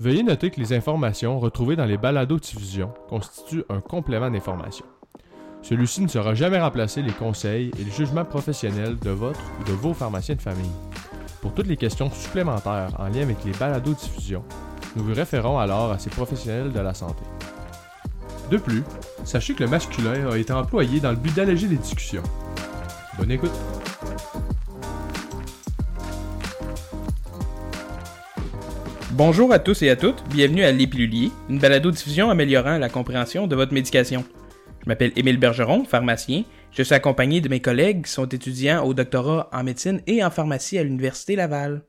Veuillez noter que les informations retrouvées dans les balados-diffusions constituent un complément d'information. Celui-ci ne sera jamais remplacer les conseils et le jugement professionnel de votre ou de vos pharmaciens de famille. Pour toutes les questions supplémentaires en lien avec les balados-diffusions, nous vous référons alors à ces professionnels de la santé. De plus, sachez que le masculin a été employé dans le but d'alléger les discussions. Bonne écoute! Bonjour à tous et à toutes, bienvenue à L'Épilulier, une balado-diffusion améliorant la compréhension de votre médication. Je m'appelle Émile Bergeron, pharmacien. Je suis accompagné de mes collègues qui sont étudiants au doctorat en médecine et en pharmacie à l'Université Laval.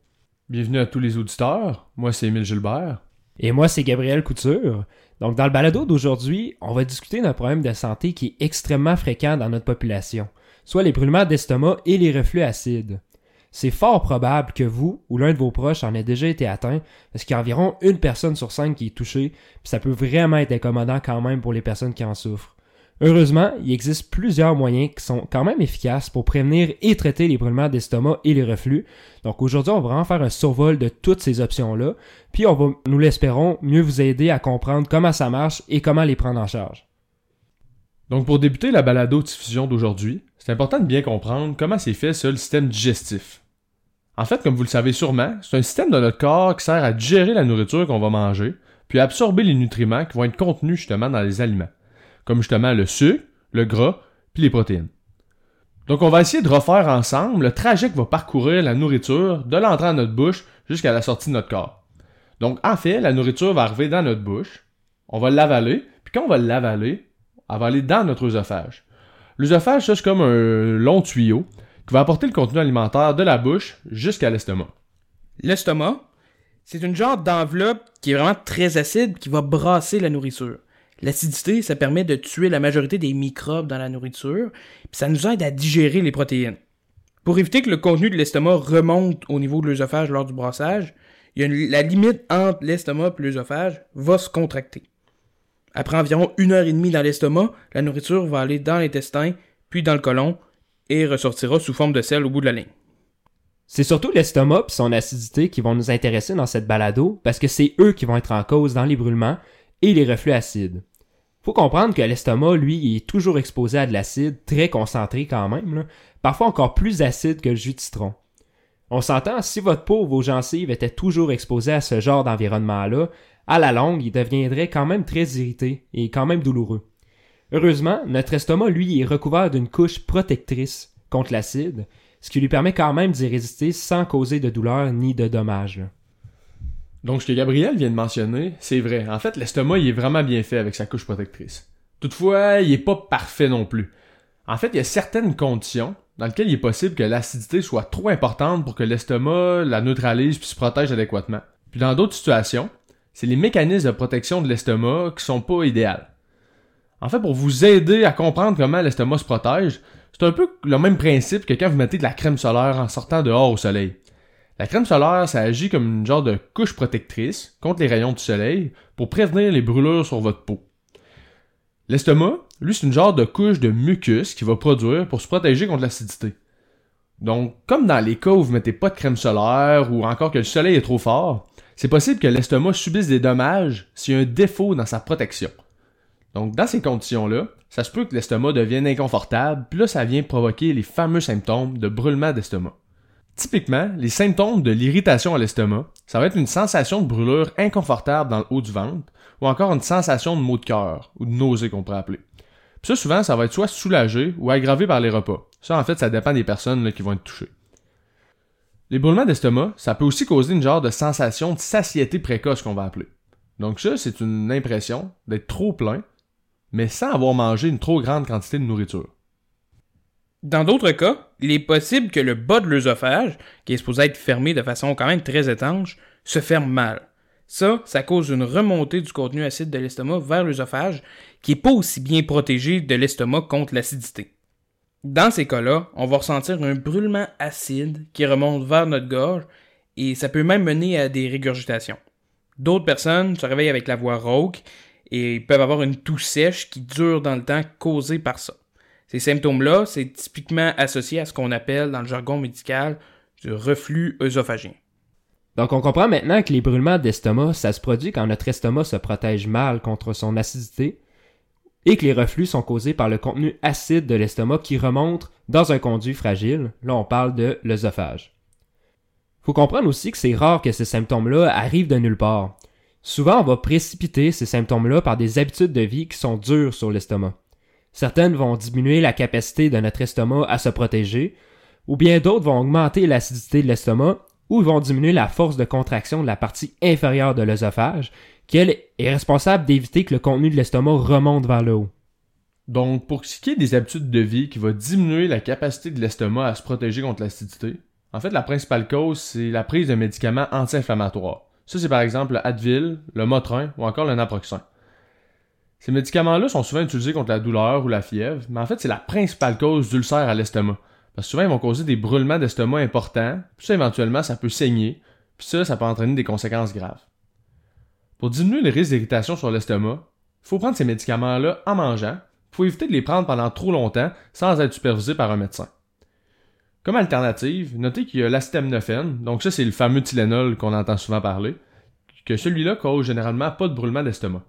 Bienvenue à tous les auditeurs, moi c'est Émile Gilbert. Et moi c'est Gabriel Couture. Donc dans le balado d'aujourd'hui, on va discuter d'un problème de santé qui est extrêmement fréquent dans notre population, soit les brûlements d'estomac et les reflux acides. C'est fort probable que vous ou l'un de vos proches en ait déjà été atteint, parce qu'il y a environ une personne sur cinq qui est touchée, puis ça peut vraiment être incommodant quand même pour les personnes qui en souffrent. Heureusement, il existe plusieurs moyens qui sont quand même efficaces pour prévenir et traiter les brûlements d'estomac et les reflux. Donc aujourd'hui, on va vraiment faire un survol de toutes ces options-là, puis on va, nous l'espérons, mieux vous aider à comprendre comment ça marche et comment les prendre en charge. Donc pour débuter la balado-diffusion d'aujourd'hui, c'est important de bien comprendre comment c'est fait ce le système digestif. En fait, comme vous le savez sûrement, c'est un système de notre corps qui sert à digérer la nourriture qu'on va manger, puis à absorber les nutriments qui vont être contenus justement dans les aliments comme justement le sucre, le gras, puis les protéines. Donc on va essayer de refaire ensemble le trajet que va parcourir la nourriture de l'entrée dans notre bouche jusqu'à la sortie de notre corps. Donc en fait, la nourriture va arriver dans notre bouche, on va l'avaler, puis quand on va l'avaler, elle aller dans notre œsophage. L'œsophage, c'est comme un long tuyau qui va apporter le contenu alimentaire de la bouche jusqu'à l'estomac. L'estomac, c'est une genre d'enveloppe qui est vraiment très acide qui va brasser la nourriture. L'acidité, ça permet de tuer la majorité des microbes dans la nourriture, puis ça nous aide à digérer les protéines. Pour éviter que le contenu de l'estomac remonte au niveau de l'œsophage lors du brassage, la limite entre l'estomac et l'œsophage va se contracter. Après environ une heure et demie dans l'estomac, la nourriture va aller dans l'intestin, puis dans le côlon, et ressortira sous forme de sel au bout de la ligne. C'est surtout l'estomac et son acidité qui vont nous intéresser dans cette balado, parce que c'est eux qui vont être en cause dans les brûlements et les reflux acides. Faut comprendre que l'estomac, lui, est toujours exposé à de l'acide, très concentré quand même, parfois encore plus acide que le jus de citron. On s'entend, si votre peau ou vos gencives étaient toujours exposées à ce genre d'environnement-là, à la longue, il deviendrait quand même très irrité et quand même douloureux. Heureusement, notre estomac, lui, est recouvert d'une couche protectrice contre l'acide, ce qui lui permet quand même d'y résister sans causer de douleur ni de dommages. Donc, ce que Gabriel vient de mentionner, c'est vrai. En fait, l'estomac, il est vraiment bien fait avec sa couche protectrice. Toutefois, il est pas parfait non plus. En fait, il y a certaines conditions dans lesquelles il est possible que l'acidité soit trop importante pour que l'estomac la neutralise puis se protège adéquatement. Puis dans d'autres situations, c'est les mécanismes de protection de l'estomac qui sont pas idéaux. En fait, pour vous aider à comprendre comment l'estomac se protège, c'est un peu le même principe que quand vous mettez de la crème solaire en sortant dehors au soleil. La crème solaire, ça agit comme une genre de couche protectrice contre les rayons du soleil pour prévenir les brûlures sur votre peau. L'estomac, lui, c'est une genre de couche de mucus qui va produire pour se protéger contre l'acidité. Donc, comme dans les cas où vous mettez pas de crème solaire ou encore que le soleil est trop fort, c'est possible que l'estomac subisse des dommages s'il y a un défaut dans sa protection. Donc, dans ces conditions-là, ça se peut que l'estomac devienne inconfortable, puis là, ça vient provoquer les fameux symptômes de brûlement d'estomac. Typiquement, les symptômes de l'irritation à l'estomac, ça va être une sensation de brûlure inconfortable dans le haut du ventre, ou encore une sensation de maux de cœur, ou de nausée qu'on pourrait appeler. Puis ça, souvent, ça va être soit soulagé ou aggravé par les repas. Ça, en fait, ça dépend des personnes qui vont être touchées. Les brûlements d'estomac, ça peut aussi causer une genre de sensation de satiété précoce qu'on va appeler. Donc ça, c'est une impression d'être trop plein, mais sans avoir mangé une trop grande quantité de nourriture. Dans d'autres cas, il est possible que le bas de l'œsophage, qui est supposé être fermé de façon quand même très étanche, se ferme mal. Ça, ça cause une remontée du contenu acide de l'estomac vers l'œsophage, qui est pas aussi bien protégé de l'estomac contre l'acidité. Dans ces cas-là, on va ressentir un brûlement acide qui remonte vers notre gorge et ça peut même mener à des régurgitations. D'autres personnes se réveillent avec la voix rauque et peuvent avoir une toux sèche qui dure dans le temps causée par ça. Ces symptômes-là, c'est typiquement associé à ce qu'on appelle dans le jargon médical du reflux œsophagien. Donc on comprend maintenant que les brûlements d'estomac, ça se produit quand notre estomac se protège mal contre son acidité et que les reflux sont causés par le contenu acide de l'estomac qui remonte dans un conduit fragile. Là, on parle de l'œsophage. Faut comprendre aussi que c'est rare que ces symptômes-là arrivent de nulle part. Souvent, on va précipiter ces symptômes-là par des habitudes de vie qui sont dures sur l'estomac. Certaines vont diminuer la capacité de notre estomac à se protéger, ou bien d'autres vont augmenter l'acidité de l'estomac, ou vont diminuer la force de contraction de la partie inférieure de l'œsophage, qui est responsable d'éviter que le contenu de l'estomac remonte vers le haut. Donc, pour ce qui est des habitudes de vie qui va diminuer la capacité de l'estomac à se protéger contre l'acidité, en fait, la principale cause, c'est la prise de médicaments anti-inflammatoires. Ça, c'est par exemple le Advil, le Motrin ou encore le Naproxen. Ces médicaments-là sont souvent utilisés contre la douleur ou la fièvre, mais en fait, c'est la principale cause d'ulcère à l'estomac. Parce que souvent, ils vont causer des brûlements d'estomac importants, puis ça, éventuellement, ça peut saigner, puis ça, ça peut entraîner des conséquences graves. Pour diminuer le risque d'irritation sur l'estomac, il faut prendre ces médicaments-là en mangeant, faut éviter de les prendre pendant trop longtemps sans être supervisé par un médecin. Comme alternative, notez qu'il y a l'acétaminophène, donc ça c'est le fameux Tylenol qu'on entend souvent parler, que celui-là cause généralement pas de brûlement d'estomac.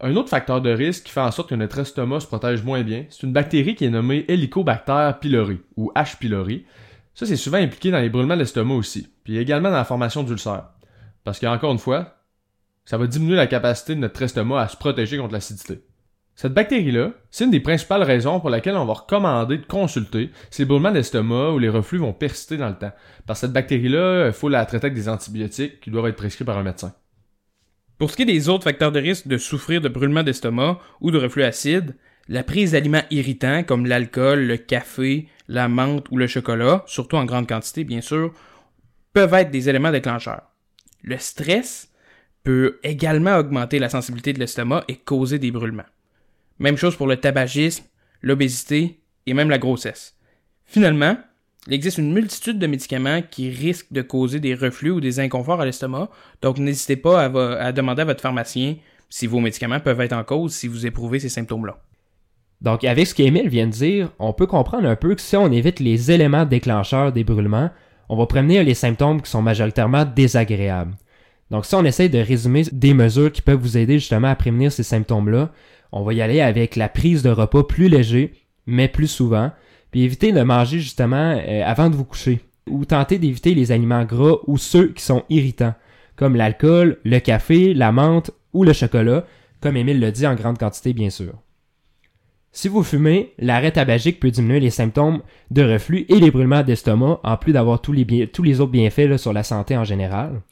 Un autre facteur de risque qui fait en sorte que notre estomac se protège moins bien, c'est une bactérie qui est nommée Helicobacter pylori ou H. pylori. Ça c'est souvent impliqué dans les brûlements d'estomac aussi, puis également dans la formation d'ulcères. Parce qu'encore une fois, ça va diminuer la capacité de notre estomac à se protéger contre l'acidité. Cette bactérie-là, c'est une des principales raisons pour laquelle on va recommander de consulter si les brûlements d'estomac ou les reflux vont persister dans le temps. Parce que cette bactérie-là, il faut la traiter avec des antibiotiques qui doivent être prescrits par un médecin. Pour ce qui est des autres facteurs de risque de souffrir de brûlements d'estomac ou de reflux acide, la prise d'aliments irritants comme l'alcool, le café, la menthe ou le chocolat, surtout en grande quantité bien sûr, peuvent être des éléments déclencheurs. Le stress peut également augmenter la sensibilité de l'estomac et causer des brûlements. Même chose pour le tabagisme, l'obésité et même la grossesse. Finalement, il existe une multitude de médicaments qui risquent de causer des reflux ou des inconforts à l'estomac, donc n'hésitez pas à, demander à votre pharmacien si vos médicaments peuvent être en cause si vous éprouvez ces symptômes-là. Donc, avec ce qu'Emile vient de dire, on peut comprendre un peu que si on évite les éléments déclencheurs des brûlements, on va prévenir les symptômes qui sont majoritairement désagréables. Donc, si on essaye de résumer des mesures qui peuvent vous aider justement à prévenir ces symptômes-là, on va y aller avec la prise de repas plus léger, mais plus souvent, puis éviter de manger justement euh, avant de vous coucher, ou tenter d'éviter les aliments gras ou ceux qui sont irritants, comme l'alcool, le café, la menthe ou le chocolat, comme Émile le dit en grande quantité bien sûr. Si vous fumez, l'arrêt tabagique peut diminuer les symptômes de reflux et les brûlements d'estomac, en plus d'avoir tous les, tous les autres bienfaits sur la santé en général.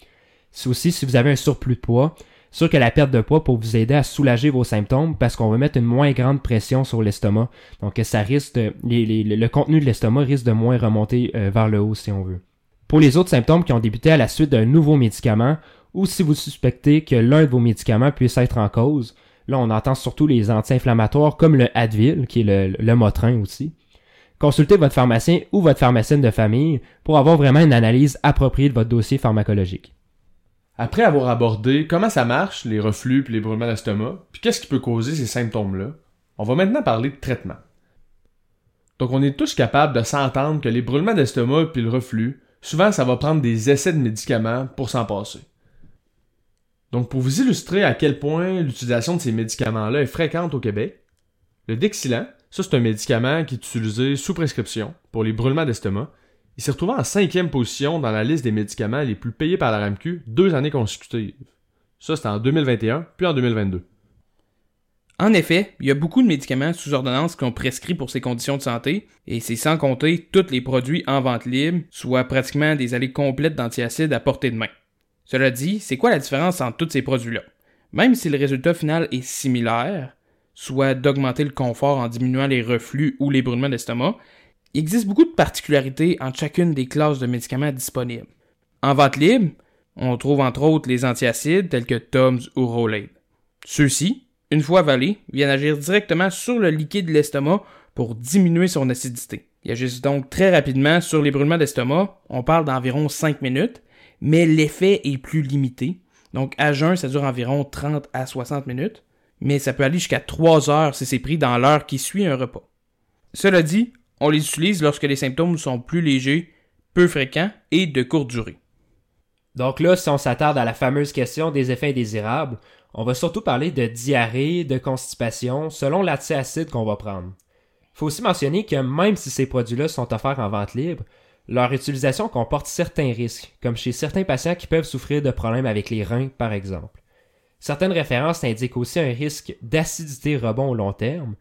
Aussi si vous avez un surplus de poids, sûr que la perte de poids pour vous aider à soulager vos symptômes parce qu'on va mettre une moins grande pression sur l'estomac. Donc ça risque le contenu de l'estomac risque de moins remonter euh, vers le haut si on veut. Pour les autres symptômes qui ont débuté à la suite d'un nouveau médicament ou si vous suspectez que l'un de vos médicaments puisse être en cause, là on entend surtout les anti-inflammatoires comme le Advil qui est le, le Motrin aussi. Consultez votre pharmacien ou votre pharmacienne de famille pour avoir vraiment une analyse appropriée de votre dossier pharmacologique. Après avoir abordé comment ça marche, les reflux puis les brûlements d'estomac, puis qu'est-ce qui peut causer ces symptômes-là, on va maintenant parler de traitement. Donc on est tous capables de s'entendre que les brûlements d'estomac puis le reflux, souvent ça va prendre des essais de médicaments pour s'en passer. Donc pour vous illustrer à quel point l'utilisation de ces médicaments-là est fréquente au Québec, le Dexilan, ça c'est un médicament qui est utilisé sous prescription pour les brûlements d'estomac, il s'est retrouvé en cinquième position dans la liste des médicaments les plus payés par la RAMQ deux années consécutives. Ça, c'était en 2021, puis en 2022. En effet, il y a beaucoup de médicaments sous ordonnance qui ont prescrit pour ces conditions de santé, et c'est sans compter tous les produits en vente libre, soit pratiquement des allées complètes d'antiacides à portée de main. Cela dit, c'est quoi la différence entre tous ces produits-là? Même si le résultat final est similaire, soit d'augmenter le confort en diminuant les reflux ou les brûlements d'estomac, il existe beaucoup de particularités entre chacune des classes de médicaments disponibles. En vente libre, on trouve entre autres les antiacides tels que Tums ou Rolade. Ceux-ci, une fois avalés, viennent agir directement sur le liquide de l'estomac pour diminuer son acidité. Ils agissent donc très rapidement sur les brûlements d'estomac, on parle d'environ 5 minutes, mais l'effet est plus limité. Donc à jeun, ça dure environ 30 à 60 minutes, mais ça peut aller jusqu'à 3 heures si c'est pris dans l'heure qui suit un repas. Cela dit, on les utilise lorsque les symptômes sont plus légers, peu fréquents et de courte durée. Donc là, si on s'attarde à la fameuse question des effets indésirables, on va surtout parler de diarrhée, de constipation, selon l'acide qu'on va prendre. Il faut aussi mentionner que même si ces produits-là sont offerts en vente libre, leur utilisation comporte certains risques, comme chez certains patients qui peuvent souffrir de problèmes avec les reins, par exemple. Certaines références indiquent aussi un risque d'acidité rebond au long terme.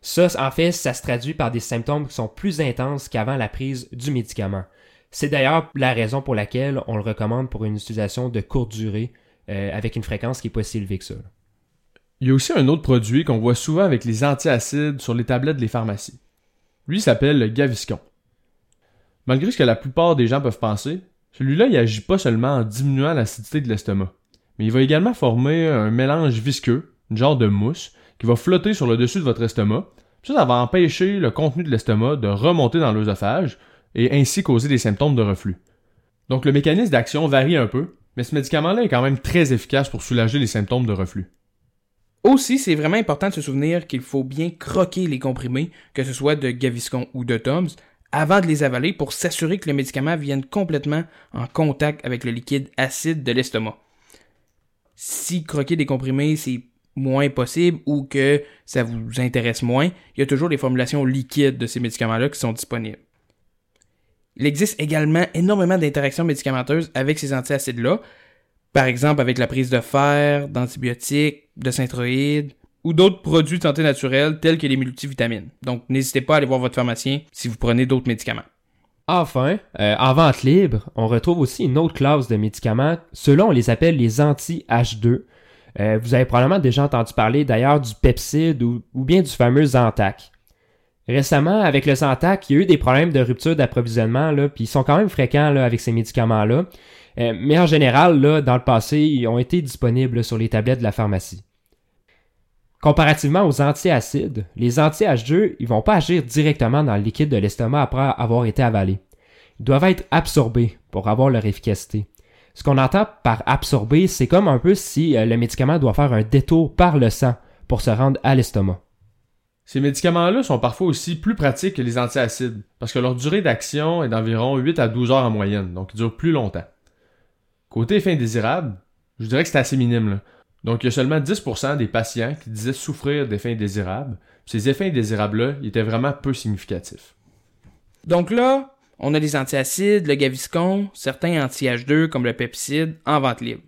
Ça, en fait, ça se traduit par des symptômes qui sont plus intenses qu'avant la prise du médicament. C'est d'ailleurs la raison pour laquelle on le recommande pour une utilisation de courte durée euh, avec une fréquence qui est pas si élevée que ça. Il y a aussi un autre produit qu'on voit souvent avec les antiacides sur les tablettes des pharmacies. Lui s'appelle le Gaviscon. Malgré ce que la plupart des gens peuvent penser, celui-là il agit pas seulement en diminuant l'acidité de l'estomac, mais il va également former un mélange visqueux, une genre de mousse, qui va flotter sur le dessus de votre estomac. Ça, ça va empêcher le contenu de l'estomac de remonter dans l'œsophage et ainsi causer des symptômes de reflux. Donc le mécanisme d'action varie un peu, mais ce médicament-là est quand même très efficace pour soulager les symptômes de reflux. Aussi, c'est vraiment important de se souvenir qu'il faut bien croquer les comprimés, que ce soit de Gaviscon ou de Toms, avant de les avaler pour s'assurer que le médicament vienne complètement en contact avec le liquide acide de l'estomac. Si croquer des comprimés c'est moins possible ou que ça vous intéresse moins, il y a toujours des formulations liquides de ces médicaments-là qui sont disponibles. Il existe également énormément d'interactions médicamenteuses avec ces antiacides-là, par exemple avec la prise de fer, d'antibiotiques, de synthroïdes, ou d'autres produits de santé naturelle tels que les multivitamines. Donc n'hésitez pas à aller voir votre pharmacien si vous prenez d'autres médicaments. Enfin, euh, en vente libre, on retrouve aussi une autre classe de médicaments. Ceux-là, on les appelle les anti-H2. Euh, vous avez probablement déjà entendu parler d'ailleurs du Pepsid ou, bien du fameux Zantac. Récemment, avec le Zantac, il y a eu des problèmes de rupture d'approvisionnement, puis ils sont quand même fréquents là, avec ces médicaments-là. Euh, mais en général, dans le passé, ils ont été disponibles sur les tablettes de la pharmacie. Comparativement aux antiacides, les anti-H2, ils vont pas agir directement dans le liquide de l'estomac après avoir été avalés. Ils doivent être absorbés pour avoir leur efficacité. Ce qu'on entend par absorber, c'est comme un peu si euh, le médicament doit faire un détour par le sang pour se rendre à l'estomac. Ces médicaments-là sont parfois aussi plus pratiques que les antiacides, parce que leur durée d'action est d'environ 8 à 12 heures en moyenne, donc ils durent plus longtemps. Côté effet indésirable, je dirais que c'est assez minime. Donc il y a seulement 10% des patients qui disaient souffrir d'effets indésirables. Ces effets indésirables-là étaient vraiment peu significatifs. Donc là, on a les antiacides, le Gaviscon, certains anti-H2 comme le Pepsid en vente libre.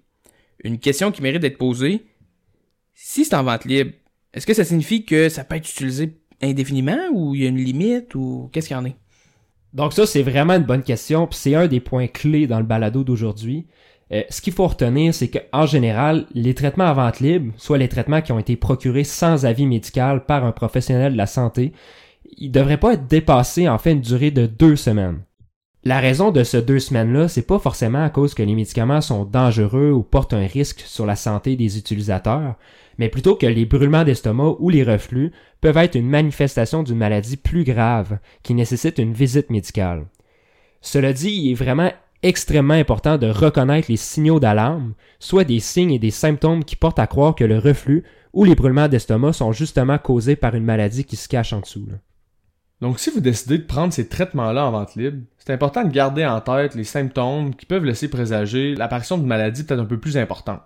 Une question qui mérite d'être posée, si c'est en vente libre, est-ce que ça signifie que ça peut être utilisé indéfiniment ou il y a une limite ou qu'est-ce qu'il y en est? Donc ça, c'est vraiment une bonne question, puis c'est un des points clés dans le balado d'aujourd'hui. Euh, ce qu'il faut retenir, c'est qu'en général, les traitements à vente libre, soit les traitements qui ont été procurés sans avis médical par un professionnel de la santé, ils devraient pas être dépassés en fait une durée de deux semaines. La raison de ce deux semaines-là, c'est pas forcément à cause que les médicaments sont dangereux ou portent un risque sur la santé des utilisateurs, mais plutôt que les brûlements d'estomac ou les reflux peuvent être une manifestation d'une maladie plus grave qui nécessite une visite médicale. Cela dit, il est vraiment extrêmement important de reconnaître les signaux d'alarme, soit des signes et des symptômes qui portent à croire que le reflux ou les brûlements d'estomac sont justement causés par une maladie qui se cache en dessous. Donc si vous décidez de prendre ces traitements-là en vente libre, c'est important de garder en tête les symptômes qui peuvent laisser présager l'apparition d'une maladie peut-être un peu plus importante.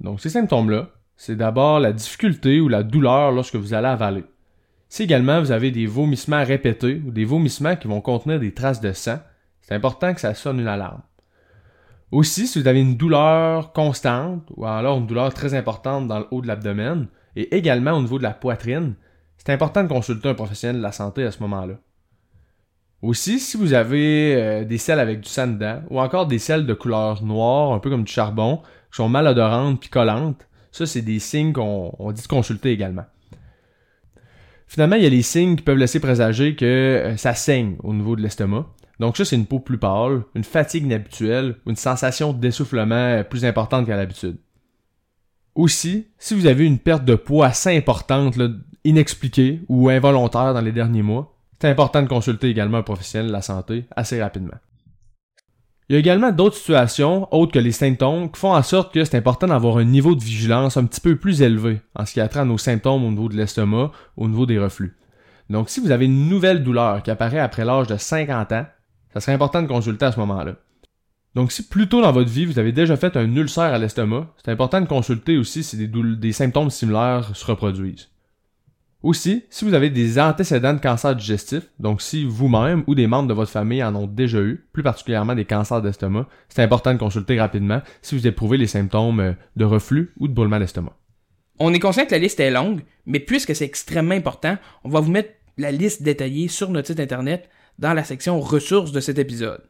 Donc ces symptômes-là, c'est d'abord la difficulté ou la douleur lorsque vous allez avaler. Si également vous avez des vomissements répétés ou des vomissements qui vont contenir des traces de sang, c'est important que ça sonne une alarme. Aussi, si vous avez une douleur constante ou alors une douleur très importante dans le haut de l'abdomen et également au niveau de la poitrine, c'est important de consulter un professionnel de la santé à ce moment-là. Aussi, si vous avez euh, des selles avec du sang dedans ou encore des selles de couleur noire, un peu comme du charbon, qui sont malodorantes puis collantes, ça c'est des signes qu'on dit de consulter également. Finalement, il y a les signes qui peuvent laisser présager que euh, ça saigne au niveau de l'estomac. Donc ça, c'est une peau plus pâle, une fatigue inhabituelle ou une sensation d'essoufflement plus importante qu'à l'habitude. Aussi, si vous avez une perte de poids assez importante, inexpliquée ou involontaire dans les derniers mois, c'est important de consulter également un professionnel de la santé assez rapidement. Il y a également d'autres situations, autres que les symptômes, qui font en sorte que c'est important d'avoir un niveau de vigilance un petit peu plus élevé en ce qui a trait à nos symptômes au niveau de l'estomac, au niveau des reflux. Donc si vous avez une nouvelle douleur qui apparaît après l'âge de 50 ans, ça serait important de consulter à ce moment-là. Donc si plus tôt dans votre vie vous avez déjà fait un ulcère à l'estomac, c'est important de consulter aussi si des symptômes similaires se reproduisent. Aussi, si vous avez des antécédents de cancer digestif, donc si vous-même ou des membres de votre famille en ont déjà eu, plus particulièrement des cancers d'estomac, c'est important de consulter rapidement si vous éprouvez les symptômes euh, de reflux ou de brûlement d'estomac. On est conscient que la liste est longue, mais puisque c'est extrêmement important, on va vous mettre la liste détaillée sur notre site internet dans la section ressources de cet épisode.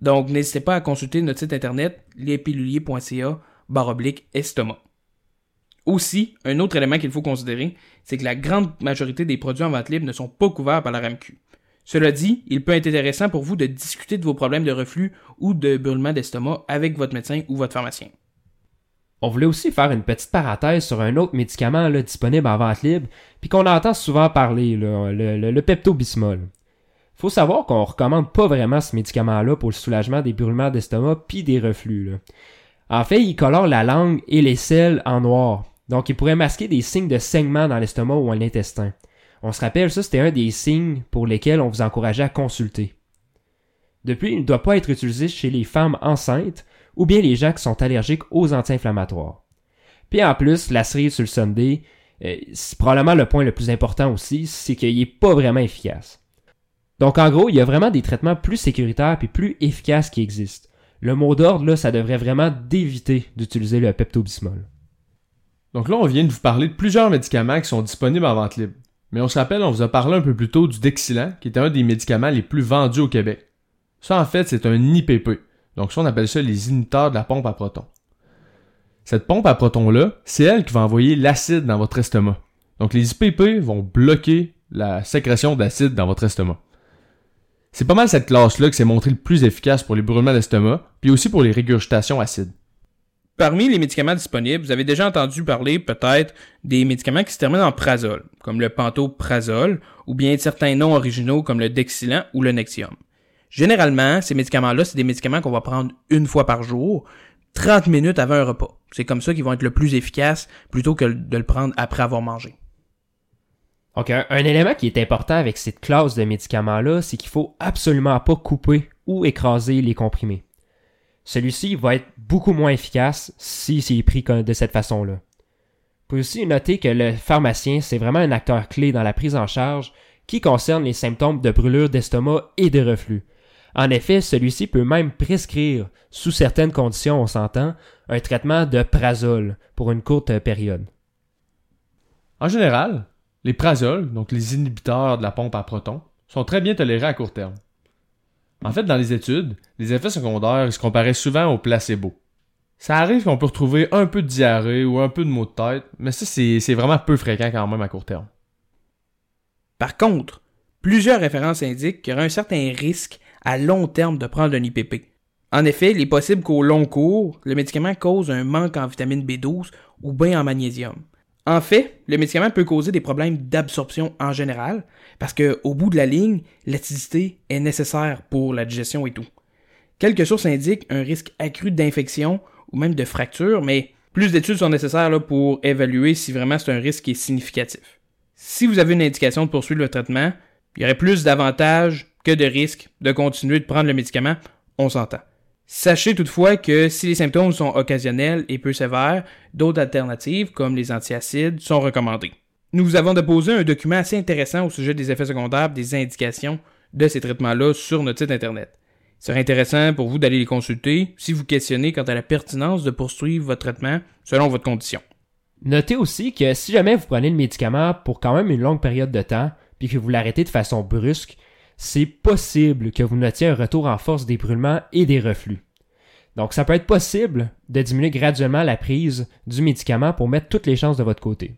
Donc n'hésitez pas à consulter notre site internet lespilulier.ca baroblique estomac. Aussi, un autre élément qu'il faut considérer, c'est que la grande majorité des produits en vente libre ne sont pas couverts par la RAMQ. Cela dit, il peut être intéressant pour vous de discuter de vos problèmes de reflux ou de brûlement d'estomac avec votre médecin ou votre pharmacien. On voulait aussi faire une petite parenthèse sur un autre médicament là, disponible en vente libre, puis qu'on entend souvent parler, le, le, le Pepto-Bismol. Faut savoir qu'on recommande pas vraiment ce médicament-là pour le soulagement des brûlements d'estomac puis des reflux. En fait, il colore la langue et les selles en noir, donc il pourrait masquer des signes de saignement dans l'estomac ou l'intestin. On se rappelle, ça c'était un des signes pour lesquels on vous encourageait à consulter. Depuis, il ne doit pas être utilisé chez les femmes enceintes ou bien les gens qui sont allergiques aux anti-inflammatoires. Puis en plus, la cerise sur le Sunday, euh, c'est probablement le point le plus important aussi, c'est qu'il n'est pas vraiment efficace. Donc en gros, il y a vraiment des traitements plus sécuritaires et plus efficaces qui existent. Le mot d'ordre, là, ça devrait vraiment d'éviter d'utiliser le Pepto-Bismol. Donc là, on vient de vous parler de plusieurs médicaments qui sont disponibles en vente libre. Mais on se rappelle, on vous a parlé un peu plus tôt du Dexilant, qui était un des médicaments les plus vendus au Québec. Ça, en fait, c'est un IPP. Donc ça, on appelle ça les inhibiteurs de la pompe à protons. Cette pompe à protons-là, c'est elle qui va envoyer l'acide dans votre estomac. Donc les IPP vont bloquer la sécrétion d'acide dans votre estomac. C'est pas mal cette classe-là qui s'est montrée le plus efficace pour les brûlements d'estomac, puis aussi pour les régurgitations acides. Parmi les médicaments disponibles, vous avez déjà entendu parler peut-être des médicaments qui se terminent en prazole, comme le pantoprazole, ou bien certains noms originaux comme le Dexilant ou le Nexium. Généralement, ces médicaments-là, c'est des médicaments qu'on va prendre une fois par jour, 30 minutes avant un repas. C'est comme ça qu'ils vont être le plus efficaces plutôt que de le prendre après avoir mangé. Donc un, un élément qui est important avec cette classe de médicaments-là, c'est qu'il faut absolument pas couper ou écraser les comprimés. Celui-ci va être beaucoup moins efficace si c'est pris de cette façon-là. Vous pouvez aussi noter que le pharmacien, c'est vraiment un acteur clé dans la prise en charge qui concerne les symptômes de brûlure d'estomac et de reflux. En effet, celui-ci peut même prescrire, sous certaines conditions on s'entend, un traitement de prazole pour une courte période. En général, les prazoles, donc les inhibiteurs de la pompe à protons, sont très bien tolérés à court terme. En fait, dans les études, les effets secondaires se comparaient souvent au placebo. Ça arrive qu'on peut retrouver un peu de diarrhée ou un peu de maux de tête, mais ça, c'est vraiment peu fréquent quand même à court terme. Par contre, plusieurs références indiquent qu'il y aura un certain risque à long terme de prendre un IPP. En effet, il est possible qu'au long cours, le médicament cause un manque en vitamine B12 ou bien en magnésium. En fait, le médicament peut causer des problèmes d'absorption en général, parce que au bout de la ligne, l'acidité est nécessaire pour la digestion et tout. Quelques sources indiquent un risque accru d'infection ou même de fracture, mais plus d'études sont nécessaires pour évaluer si vraiment c'est un risque qui est significatif. Si vous avez une indication de poursuivre le traitement, il y aurait plus d'avantages que de risques de continuer de prendre le médicament, on s'entend. Sachez toutefois que si les symptômes sont occasionnels et peu sévères, d'autres alternatives, comme les antiacides, sont recommandées. Nous vous avons déposé un document assez intéressant au sujet des effets secondaires des indications de ces traitements-là sur notre site internet. Il serait intéressant pour vous d'aller les consulter si vous questionnez quant à la pertinence de poursuivre votre traitement selon votre condition. Notez aussi que si jamais vous prenez le médicament pour quand même une longue période de temps, puis que vous l'arrêtez de façon brusque, c'est possible que vous notiez un retour en force des brûlements et des reflux. Donc ça peut être possible de diminuer graduellement la prise du médicament pour mettre toutes les chances de votre côté.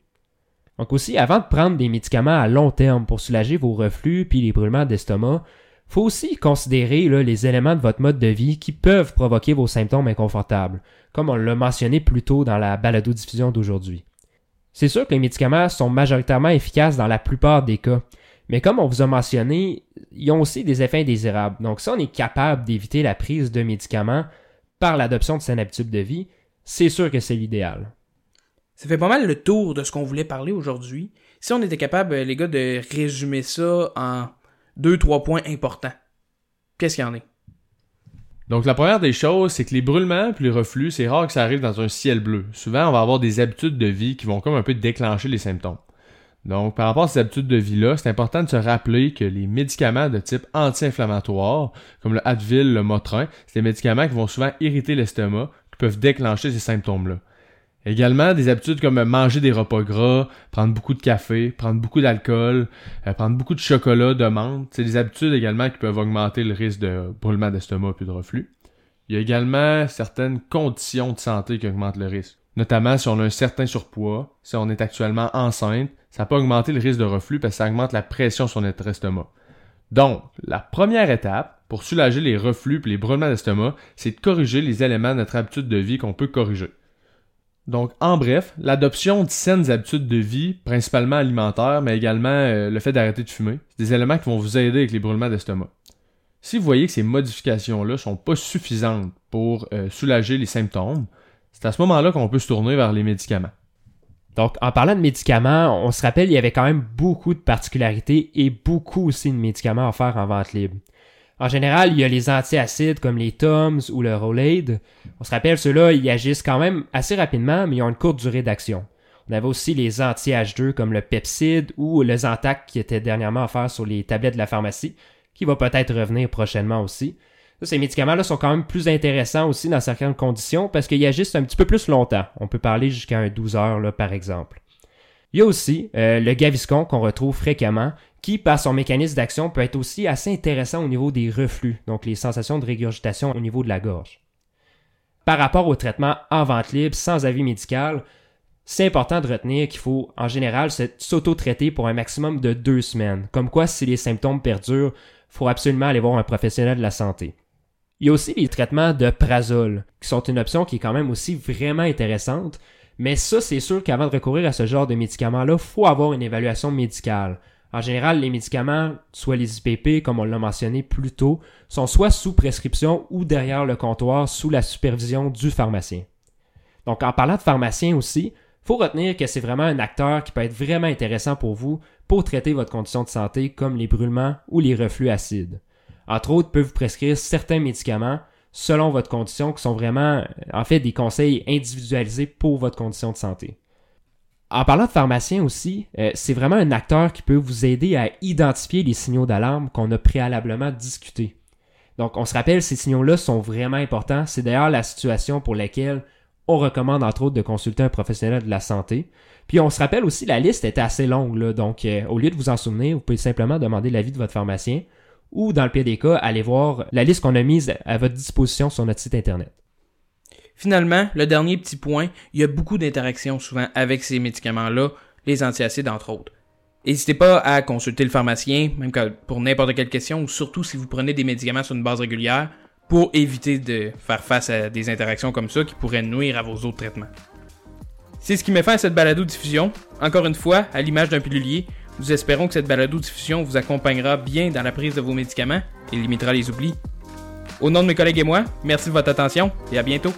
Donc aussi, avant de prendre des médicaments à long terme pour soulager vos reflux puis les brûlements d'estomac, faut aussi considérer les éléments de votre mode de vie qui peuvent provoquer vos symptômes inconfortables, comme on l'a mentionné plus tôt dans la balado-diffusion d'aujourd'hui. C'est sûr que les médicaments sont majoritairement efficaces dans la plupart des cas, mais comme on vous a mentionné, ils ont aussi des effets indésirables. Donc si on est capable d'éviter la prise de médicaments par l'adoption de saines habitudes de vie, c'est sûr que c'est l'idéal. Ça fait pas mal le tour de ce qu'on voulait parler aujourd'hui. Si on était capable, les gars, de résumer ça en deux, trois points importants, qu'est-ce qu'il y en est? Donc la première des choses, c'est que les brûlements puis les reflux, c'est rare que ça arrive dans un ciel bleu. Souvent, on va avoir des habitudes de vie qui vont comme un peu déclencher les symptômes. Donc, par rapport à ces habitudes de vie-là, c'est important de se rappeler que les médicaments de type anti-inflammatoire, comme le Advil, le Motrin, c'est des médicaments qui vont souvent irriter l'estomac, qui peuvent déclencher ces symptômes-là. Également, des habitudes comme manger des repas gras, prendre beaucoup de café, prendre beaucoup d'alcool, euh, prendre beaucoup de chocolat, de menthe. C'est des habitudes également qui peuvent augmenter le risque de brûlement d'estomac puis de reflux. Il y a également certaines conditions de santé qui augmentent le risque. Notamment si on a un certain surpoids, si on est actuellement enceinte, ça peut augmenter le risque de reflux parce que ça augmente la pression sur notre estomac. Donc, la première étape pour soulager les reflux et les brûlements d'estomac, c'est de corriger les éléments de notre habitude de vie qu'on peut corriger. Donc, en bref, l'adoption de saines habitudes de vie, principalement alimentaires, mais également euh, le fait d'arrêter de fumer, c'est des éléments qui vont vous aider avec les brûlements d'estomac. Si vous voyez que ces modifications-là sont pas suffisantes pour euh, soulager les symptômes, c'est à ce moment-là qu'on peut se tourner vers les médicaments. Donc, en parlant de médicaments, on se rappelle, il y avait quand même beaucoup de particularités et beaucoup aussi de médicaments faire en vente libre. En général, il y a les antiacides comme les Toms ou le Rolade. On se rappelle, ceux-là, ils agissent quand même assez rapidement, mais ils ont une courte durée d'action. On avait aussi les anti-H2 comme le Pepsid ou le Zantac qui était dernièrement offert sur les tablettes de la pharmacie, qui va peut-être revenir prochainement aussi. Ces médicaments-là sont quand même plus intéressants aussi dans certaines conditions parce qu'ils agissent un petit peu plus longtemps. On peut parler jusqu'à un 12 heures là, par exemple. Il y a aussi euh, le Gaviscon qu'on retrouve fréquemment, qui, par son mécanisme d'action, peut être aussi assez intéressant au niveau des reflux, donc les sensations de régurgitation au niveau de la gorge. Par rapport au traitement en vente libre sans avis médical, c'est important de retenir qu'il faut en général s'auto-traiter pour un maximum de deux semaines. Comme quoi, si les symptômes perdurent, il faut absolument aller voir un professionnel de la santé. Il y a aussi les traitements de prazole, qui sont une option qui est quand même aussi vraiment intéressante, mais ça, c'est sûr qu'avant de recourir à ce genre de médicaments-là, faut avoir une évaluation médicale. En général, les médicaments, soit les IPP, comme on l'a mentionné plus tôt, sont soit sous prescription ou derrière le comptoir sous la supervision du pharmacien. Donc, en parlant de pharmacien aussi, faut retenir que c'est vraiment un acteur qui peut être vraiment intéressant pour vous pour traiter votre condition de santé comme les brûlements ou les reflux acides. Entre autres, peut vous prescrire certains médicaments selon votre condition qui sont vraiment, en fait, des conseils individualisés pour votre condition de santé. En parlant de pharmacien aussi, euh, c'est vraiment un acteur qui peut vous aider à identifier les signaux d'alarme qu'on a préalablement discutés. Donc, on se rappelle, ces signaux-là sont vraiment importants. C'est d'ailleurs la situation pour laquelle on recommande entre autres de consulter un professionnel de la santé. Puis on se rappelle aussi, la liste est assez longue, donc euh, au lieu de vous en souvenir, vous pouvez simplement demander l'avis de votre pharmacien ou, dans le pire des cas, aller voir la liste qu'on a mise à votre disposition sur notre site Internet. Finalement, le dernier petit point, il y a beaucoup d'interactions souvent avec ces médicaments-là, les antiacides entre autres. N'hésitez pas à consulter le pharmacien, même pour n'importe quelle question, ou surtout si vous prenez des médicaments sur une base régulière, pour éviter de faire face à des interactions comme ça qui pourraient nuire à vos autres traitements. C'est ce qui met fin à cette balado-diffusion. Encore une fois, à l'image d'un pilulier, nous espérons que cette balado-diffusion vous accompagnera bien dans la prise de vos médicaments et limitera les oublis. Au nom de mes collègues et moi, merci de votre attention et à bientôt.